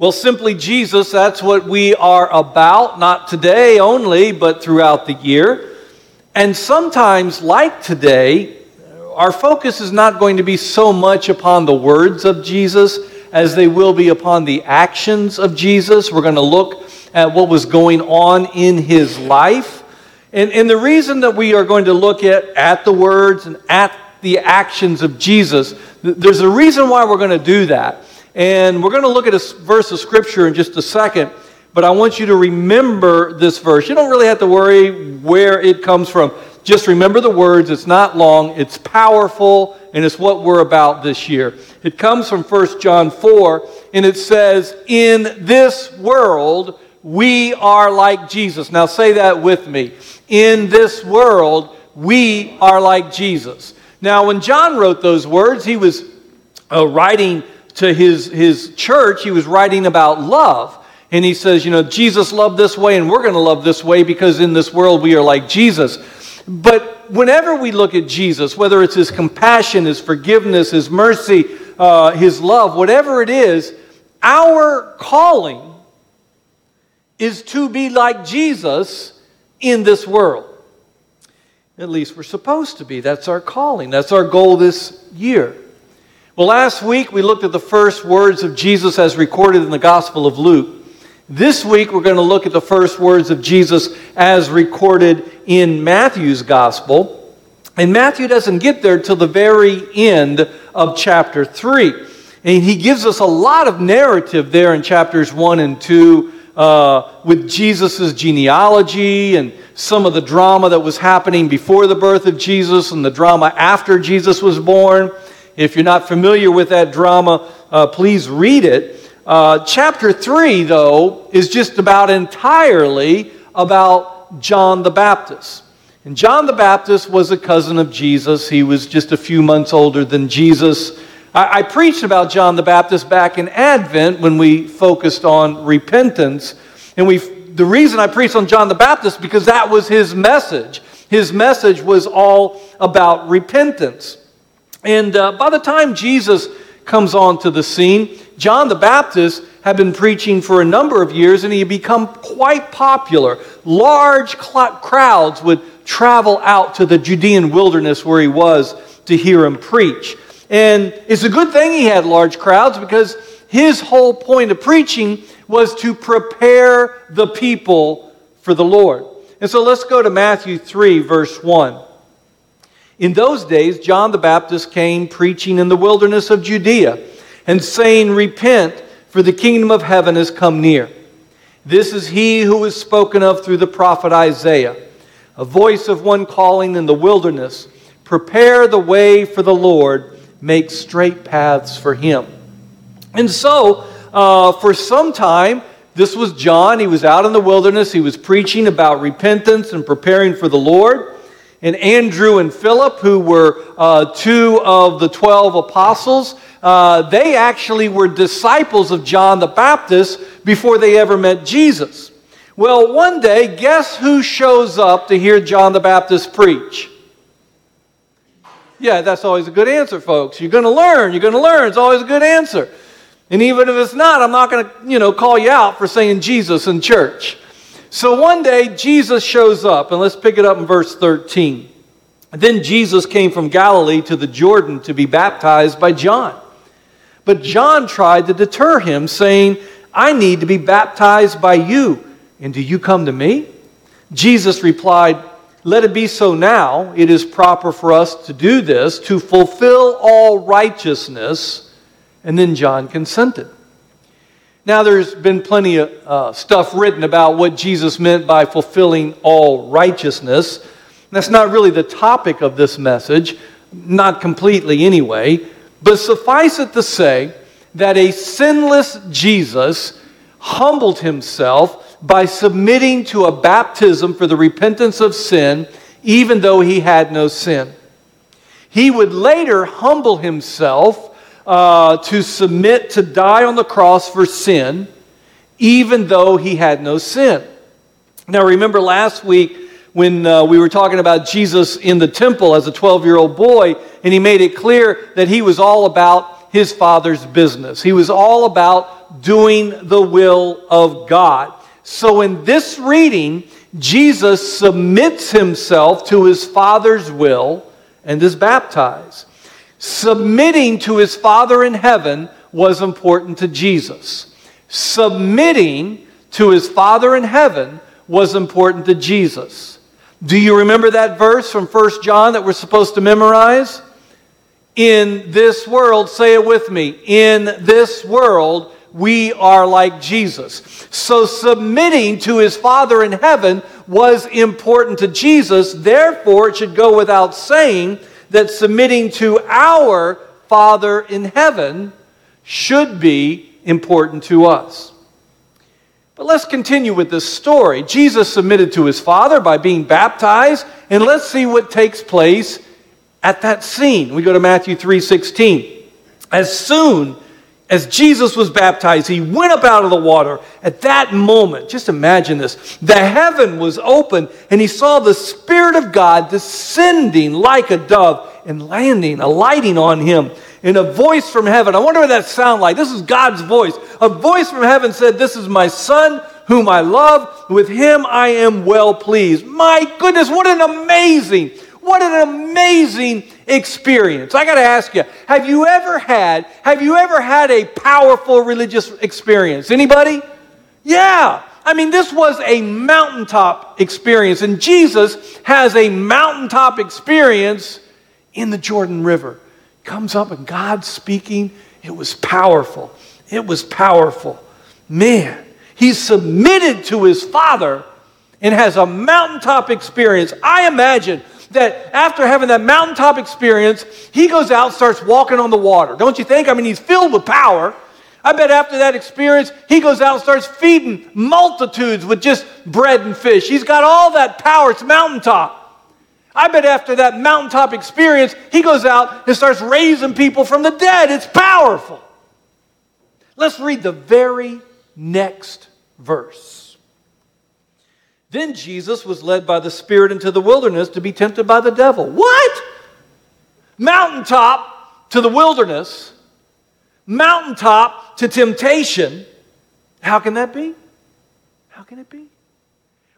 Well, simply Jesus, that's what we are about, not today only, but throughout the year. And sometimes, like today, our focus is not going to be so much upon the words of Jesus as they will be upon the actions of Jesus. We're going to look at what was going on in his life. And, and the reason that we are going to look at, at the words and at the actions of Jesus, there's a reason why we're going to do that. And we're going to look at a verse of Scripture in just a second, but I want you to remember this verse. You don't really have to worry where it comes from. Just remember the words. It's not long, it's powerful, and it's what we're about this year. It comes from 1 John 4, and it says, In this world, we are like Jesus. Now say that with me. In this world, we are like Jesus. Now, when John wrote those words, he was uh, writing to his, his church, he was writing about love. And he says, you know, Jesus loved this way, and we're going to love this way because in this world we are like Jesus. But whenever we look at Jesus, whether it's his compassion, his forgiveness, his mercy, uh, his love, whatever it is, our calling is to be like Jesus in this world. At least we're supposed to be. That's our calling. That's our goal this year. Well, last week we looked at the first words of Jesus as recorded in the Gospel of Luke. This week we're going to look at the first words of Jesus as recorded in Matthew's Gospel. And Matthew doesn't get there till the very end of chapter 3. And he gives us a lot of narrative there in chapters 1 and 2 uh, with Jesus' genealogy and some of the drama that was happening before the birth of Jesus and the drama after Jesus was born. If you're not familiar with that drama, uh, please read it. Uh, chapter 3, though, is just about entirely about John the Baptist. And John the Baptist was a cousin of Jesus. He was just a few months older than Jesus. I, I preached about John the Baptist back in Advent when we focused on repentance. And we, the reason I preached on John the Baptist because that was his message. His message was all about repentance. And uh, by the time Jesus comes onto the scene, John the Baptist had been preaching for a number of years and he had become quite popular. Large crowds would travel out to the Judean wilderness where he was to hear him preach. And it's a good thing he had large crowds because his whole point of preaching was to prepare the people for the Lord. And so let's go to Matthew 3, verse 1. In those days, John the Baptist came preaching in the wilderness of Judea and saying, Repent, for the kingdom of heaven has come near. This is he who was spoken of through the prophet Isaiah, a voice of one calling in the wilderness, Prepare the way for the Lord, make straight paths for him. And so, uh, for some time, this was John. He was out in the wilderness. He was preaching about repentance and preparing for the Lord and Andrew and Philip, who were uh, two of the 12 apostles, uh, they actually were disciples of John the Baptist before they ever met Jesus. Well, one day, guess who shows up to hear John the Baptist preach? Yeah, that's always a good answer, folks. You're going to learn. You're going to learn. It's always a good answer. And even if it's not, I'm not going to, you know, call you out for saying Jesus in church. So one day, Jesus shows up, and let's pick it up in verse 13. Then Jesus came from Galilee to the Jordan to be baptized by John. But John tried to deter him, saying, I need to be baptized by you, and do you come to me? Jesus replied, Let it be so now. It is proper for us to do this, to fulfill all righteousness. And then John consented. Now, there's been plenty of uh, stuff written about what Jesus meant by fulfilling all righteousness. That's not really the topic of this message, not completely anyway. But suffice it to say that a sinless Jesus humbled himself by submitting to a baptism for the repentance of sin, even though he had no sin. He would later humble himself uh, to submit to die on the cross for sin, even though he had no sin. Now, remember last week when uh, we were talking about Jesus in the temple as a 12 year old boy, and he made it clear that he was all about his Father's business. He was all about doing the will of God. So in this reading, Jesus submits himself to his Father's will and is baptized. Submitting to his Father in heaven was important to Jesus. Submitting to his Father in heaven was important to Jesus. Do you remember that verse from 1 John that we're supposed to memorize? In this world, say it with me, in this world, we are like Jesus. So submitting to his Father in heaven was important to Jesus. Therefore, it should go without saying that submitting to our Father in heaven should be important to us. But let's continue with this story. Jesus submitted to his Father by being baptized, and let's see what takes place at that scene. We go to Matthew 3:16. As soon as Jesus was baptized, he went up out of the water. At that moment, just imagine this the heaven was open, and he saw the Spirit of God descending like a dove and landing, alighting on him. In a voice from heaven, I wonder what that sound like. This is God's voice. A voice from heaven said, This is my son whom I love. With him I am well pleased. My goodness, what an amazing, what an amazing experience. I got to ask you, have you ever had have you ever had a powerful religious experience? Anybody? Yeah. I mean, this was a mountaintop experience and Jesus has a mountaintop experience in the Jordan River. Comes up and God's speaking. It was powerful. It was powerful. Man, he submitted to his father and has a mountaintop experience. I imagine that after having that mountaintop experience, he goes out starts walking on the water. Don't you think? I mean, he's filled with power. I bet after that experience, he goes out and starts feeding multitudes with just bread and fish. He's got all that power. It's mountaintop. I bet after that mountaintop experience, he goes out and starts raising people from the dead. It's powerful. Let's read the very next verse. Then Jesus was led by the Spirit into the wilderness to be tempted by the devil. What? Mountaintop to the wilderness, mountaintop to temptation. How can that be? How can it be?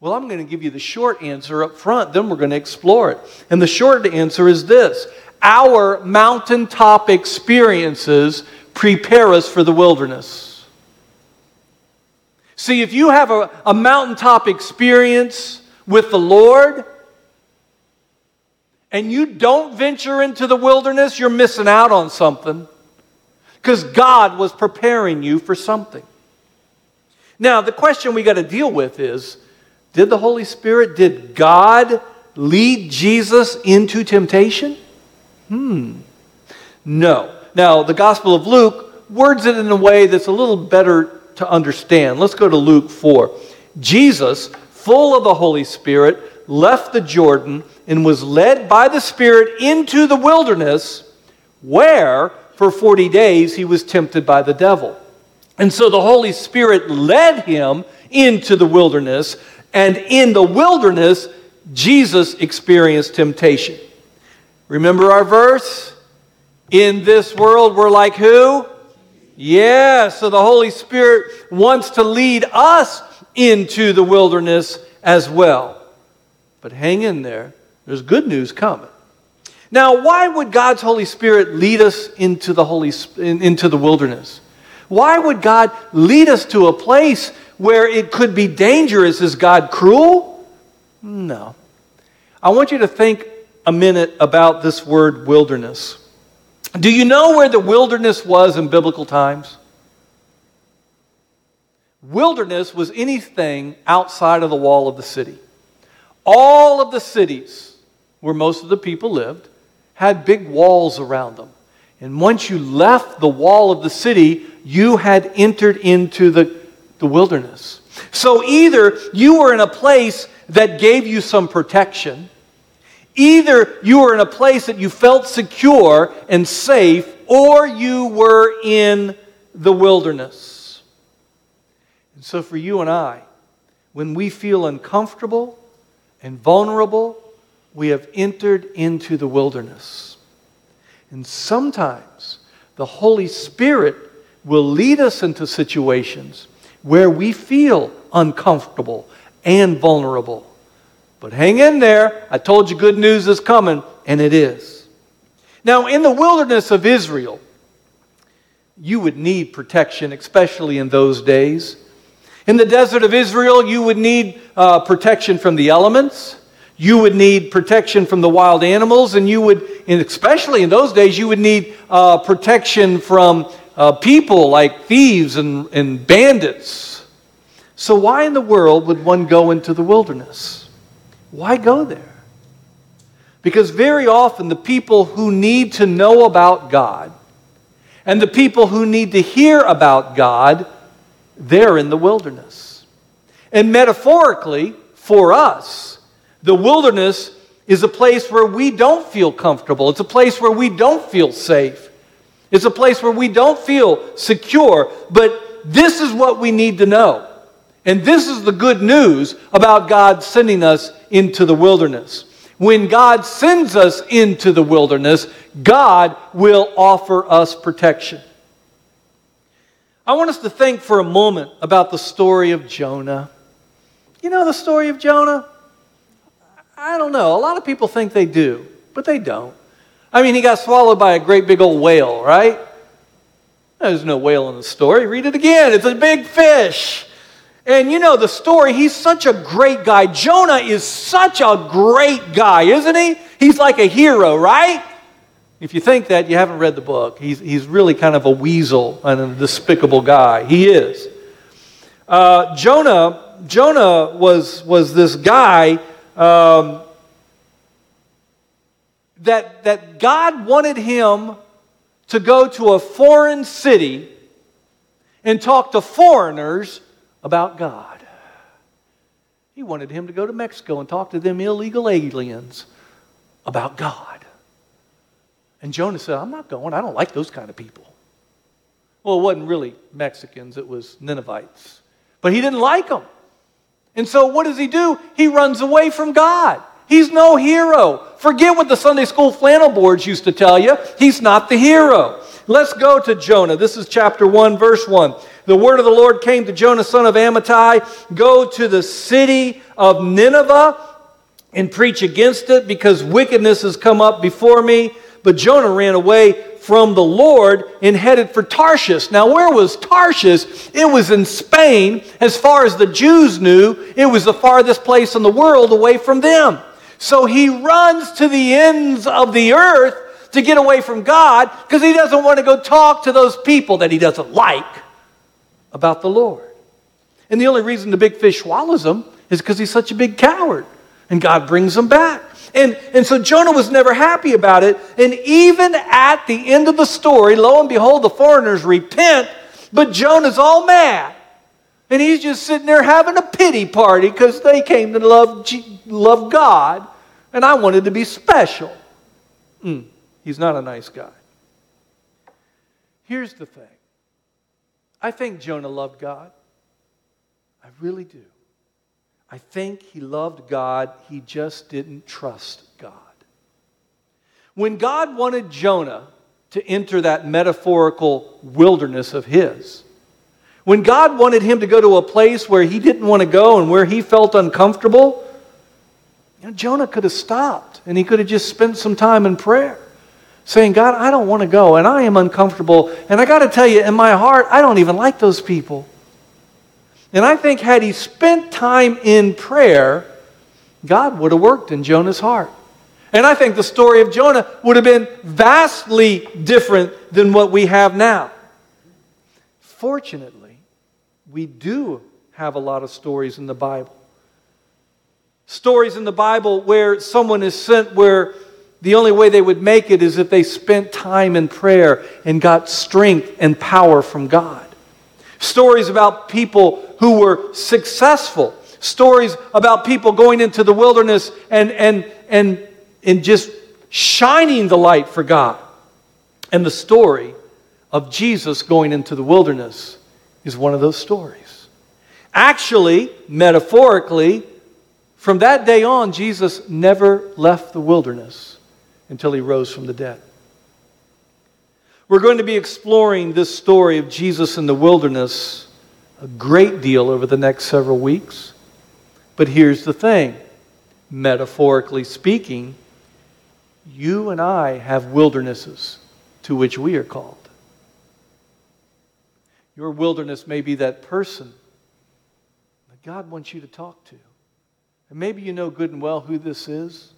Well, I'm going to give you the short answer up front, then we're going to explore it. And the short answer is this Our mountaintop experiences prepare us for the wilderness. See, if you have a, a mountaintop experience with the Lord and you don't venture into the wilderness, you're missing out on something because God was preparing you for something. Now, the question we got to deal with is did the Holy Spirit, did God lead Jesus into temptation? Hmm. No. Now, the Gospel of Luke words it in a way that's a little better to understand. Let's go to Luke 4. Jesus, full of the Holy Spirit, left the Jordan and was led by the Spirit into the wilderness, where for 40 days he was tempted by the devil. And so the Holy Spirit led him into the wilderness, and in the wilderness, Jesus experienced temptation. Remember our verse? In this world, we're like who? Yeah, so the Holy Spirit wants to lead us into the wilderness as well. But hang in there, there's good news coming. Now, why would God's Holy Spirit lead us into the, Holy, into the wilderness? Why would God lead us to a place where it could be dangerous? Is God cruel? No. I want you to think a minute about this word wilderness. Do you know where the wilderness was in biblical times? Wilderness was anything outside of the wall of the city. All of the cities where most of the people lived had big walls around them. And once you left the wall of the city, you had entered into the, the wilderness. So either you were in a place that gave you some protection, Either you were in a place that you felt secure and safe, or you were in the wilderness. And so, for you and I, when we feel uncomfortable and vulnerable, we have entered into the wilderness. And sometimes the Holy Spirit will lead us into situations where we feel uncomfortable and vulnerable. But hang in there. I told you good news is coming, and it is. Now, in the wilderness of Israel, you would need protection, especially in those days. In the desert of Israel, you would need uh, protection from the elements. You would need protection from the wild animals, and you would, and especially in those days, you would need uh, protection from uh, people like thieves and, and bandits. So, why in the world would one go into the wilderness? Why go there? Because very often the people who need to know about God and the people who need to hear about God, they're in the wilderness. And metaphorically, for us, the wilderness is a place where we don't feel comfortable. It's a place where we don't feel safe. It's a place where we don't feel secure. But this is what we need to know. And this is the good news about God sending us into the wilderness. When God sends us into the wilderness, God will offer us protection. I want us to think for a moment about the story of Jonah. You know the story of Jonah? I don't know. A lot of people think they do, but they don't. I mean, he got swallowed by a great big old whale, right? There's no whale in the story. Read it again. It's a big fish. And you know the story, he's such a great guy. Jonah is such a great guy, isn't he? He's like a hero, right? If you think that, you haven't read the book. He's, he's really kind of a weasel and a despicable guy. He is. Uh, Jonah, Jonah was, was this guy um, that, that God wanted him to go to a foreign city and talk to foreigners about God. He wanted him to go to Mexico and talk to them illegal aliens about God. And Jonah said, I'm not going. I don't like those kind of people. Well, it wasn't really Mexicans, it was Ninevites. But he didn't like them. And so what does he do? He runs away from God. He's no hero. Forget what the Sunday school flannel boards used to tell you. He's not the hero. Let's go to Jonah. This is chapter 1, verse 1. The word of the Lord came to Jonah, son of Amittai Go to the city of Nineveh and preach against it because wickedness has come up before me. But Jonah ran away from the Lord and headed for Tarshish. Now, where was Tarshish? It was in Spain. As far as the Jews knew, it was the farthest place in the world away from them. So he runs to the ends of the earth to get away from God because he doesn't want to go talk to those people that he doesn't like about the Lord. And the only reason the big fish swallows him is because he's such a big coward. And God brings him back. And, and so Jonah was never happy about it. And even at the end of the story, lo and behold, the foreigners repent, but Jonah's all mad. And he's just sitting there having a pity party because they came to love, love God, and I wanted to be special. Mm. He's not a nice guy. Here's the thing I think Jonah loved God. I really do. I think he loved God, he just didn't trust God. When God wanted Jonah to enter that metaphorical wilderness of his, when God wanted him to go to a place where he didn't want to go and where he felt uncomfortable, you know, Jonah could have stopped and he could have just spent some time in prayer saying, God, I don't want to go and I am uncomfortable. And I got to tell you, in my heart, I don't even like those people. And I think, had he spent time in prayer, God would have worked in Jonah's heart. And I think the story of Jonah would have been vastly different than what we have now. Fortunately, we do have a lot of stories in the Bible. Stories in the Bible where someone is sent where the only way they would make it is if they spent time in prayer and got strength and power from God. Stories about people who were successful. Stories about people going into the wilderness and, and, and, and just shining the light for God. And the story of Jesus going into the wilderness is one of those stories. Actually, metaphorically, from that day on, Jesus never left the wilderness until he rose from the dead. We're going to be exploring this story of Jesus in the wilderness a great deal over the next several weeks. But here's the thing metaphorically speaking, you and I have wildernesses to which we are called. Your wilderness may be that person that God wants you to talk to. And maybe you know good and well who this is,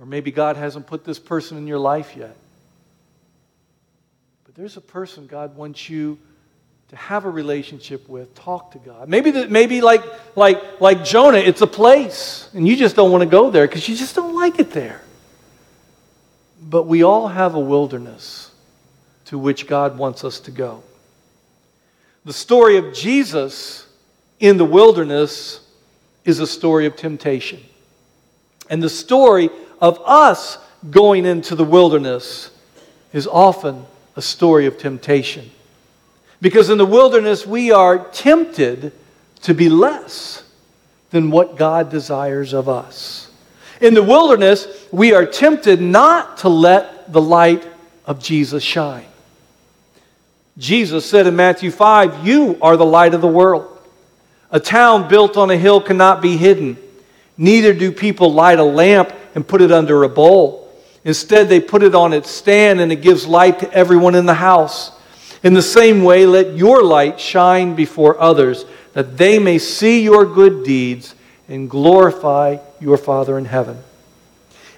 or maybe God hasn't put this person in your life yet. But there's a person God wants you to have a relationship with, talk to God. Maybe that maybe like like like Jonah, it's a place and you just don't want to go there because you just don't like it there. But we all have a wilderness to which God wants us to go. The story of Jesus in the wilderness is a story of temptation. And the story of us going into the wilderness is often a story of temptation. Because in the wilderness, we are tempted to be less than what God desires of us. In the wilderness, we are tempted not to let the light of Jesus shine. Jesus said in Matthew 5, You are the light of the world. A town built on a hill cannot be hidden. Neither do people light a lamp and put it under a bowl. Instead, they put it on its stand and it gives light to everyone in the house. In the same way, let your light shine before others, that they may see your good deeds and glorify your Father in heaven.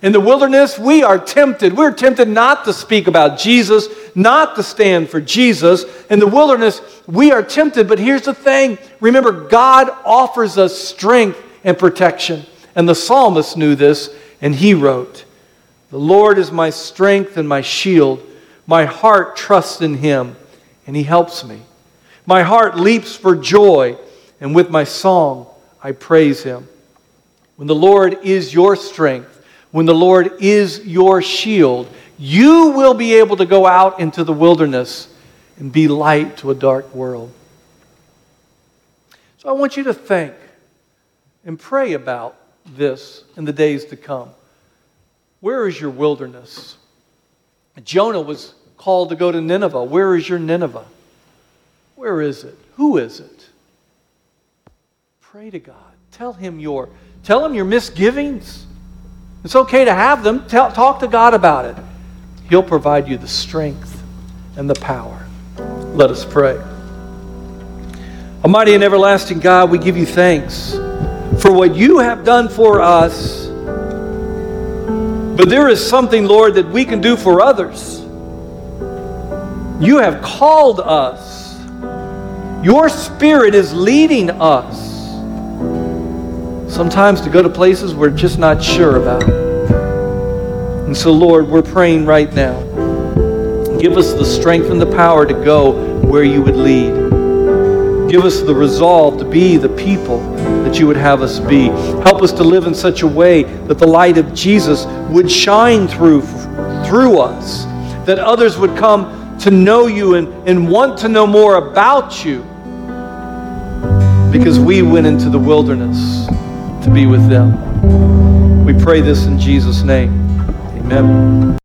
In the wilderness, we are tempted. We're tempted not to speak about Jesus, not to stand for Jesus. In the wilderness, we are tempted, but here's the thing remember, God offers us strength and protection. And the psalmist knew this, and he wrote, The Lord is my strength and my shield. My heart trusts in him and He helps me. My heart leaps for joy, and with my song I praise Him. When the Lord is your strength, when the Lord is your shield, you will be able to go out into the wilderness and be light to a dark world. So I want you to think and pray about this in the days to come. Where is your wilderness? Jonah was called to go to Nineveh. Where is your Nineveh? Where is it? Who is it? Pray to God. Tell him your tell him your misgivings. It's okay to have them. Tell, talk to God about it. He'll provide you the strength and the power. Let us pray. Almighty and everlasting God, we give you thanks for what you have done for us. But there is something, Lord, that we can do for others. You have called us. Your Spirit is leading us. Sometimes to go to places we're just not sure about. And so, Lord, we're praying right now. Give us the strength and the power to go where you would lead. Give us the resolve to be the people you would have us be. Help us to live in such a way that the light of Jesus would shine through, through us, that others would come to know you and, and want to know more about you because we went into the wilderness to be with them. We pray this in Jesus' name. Amen.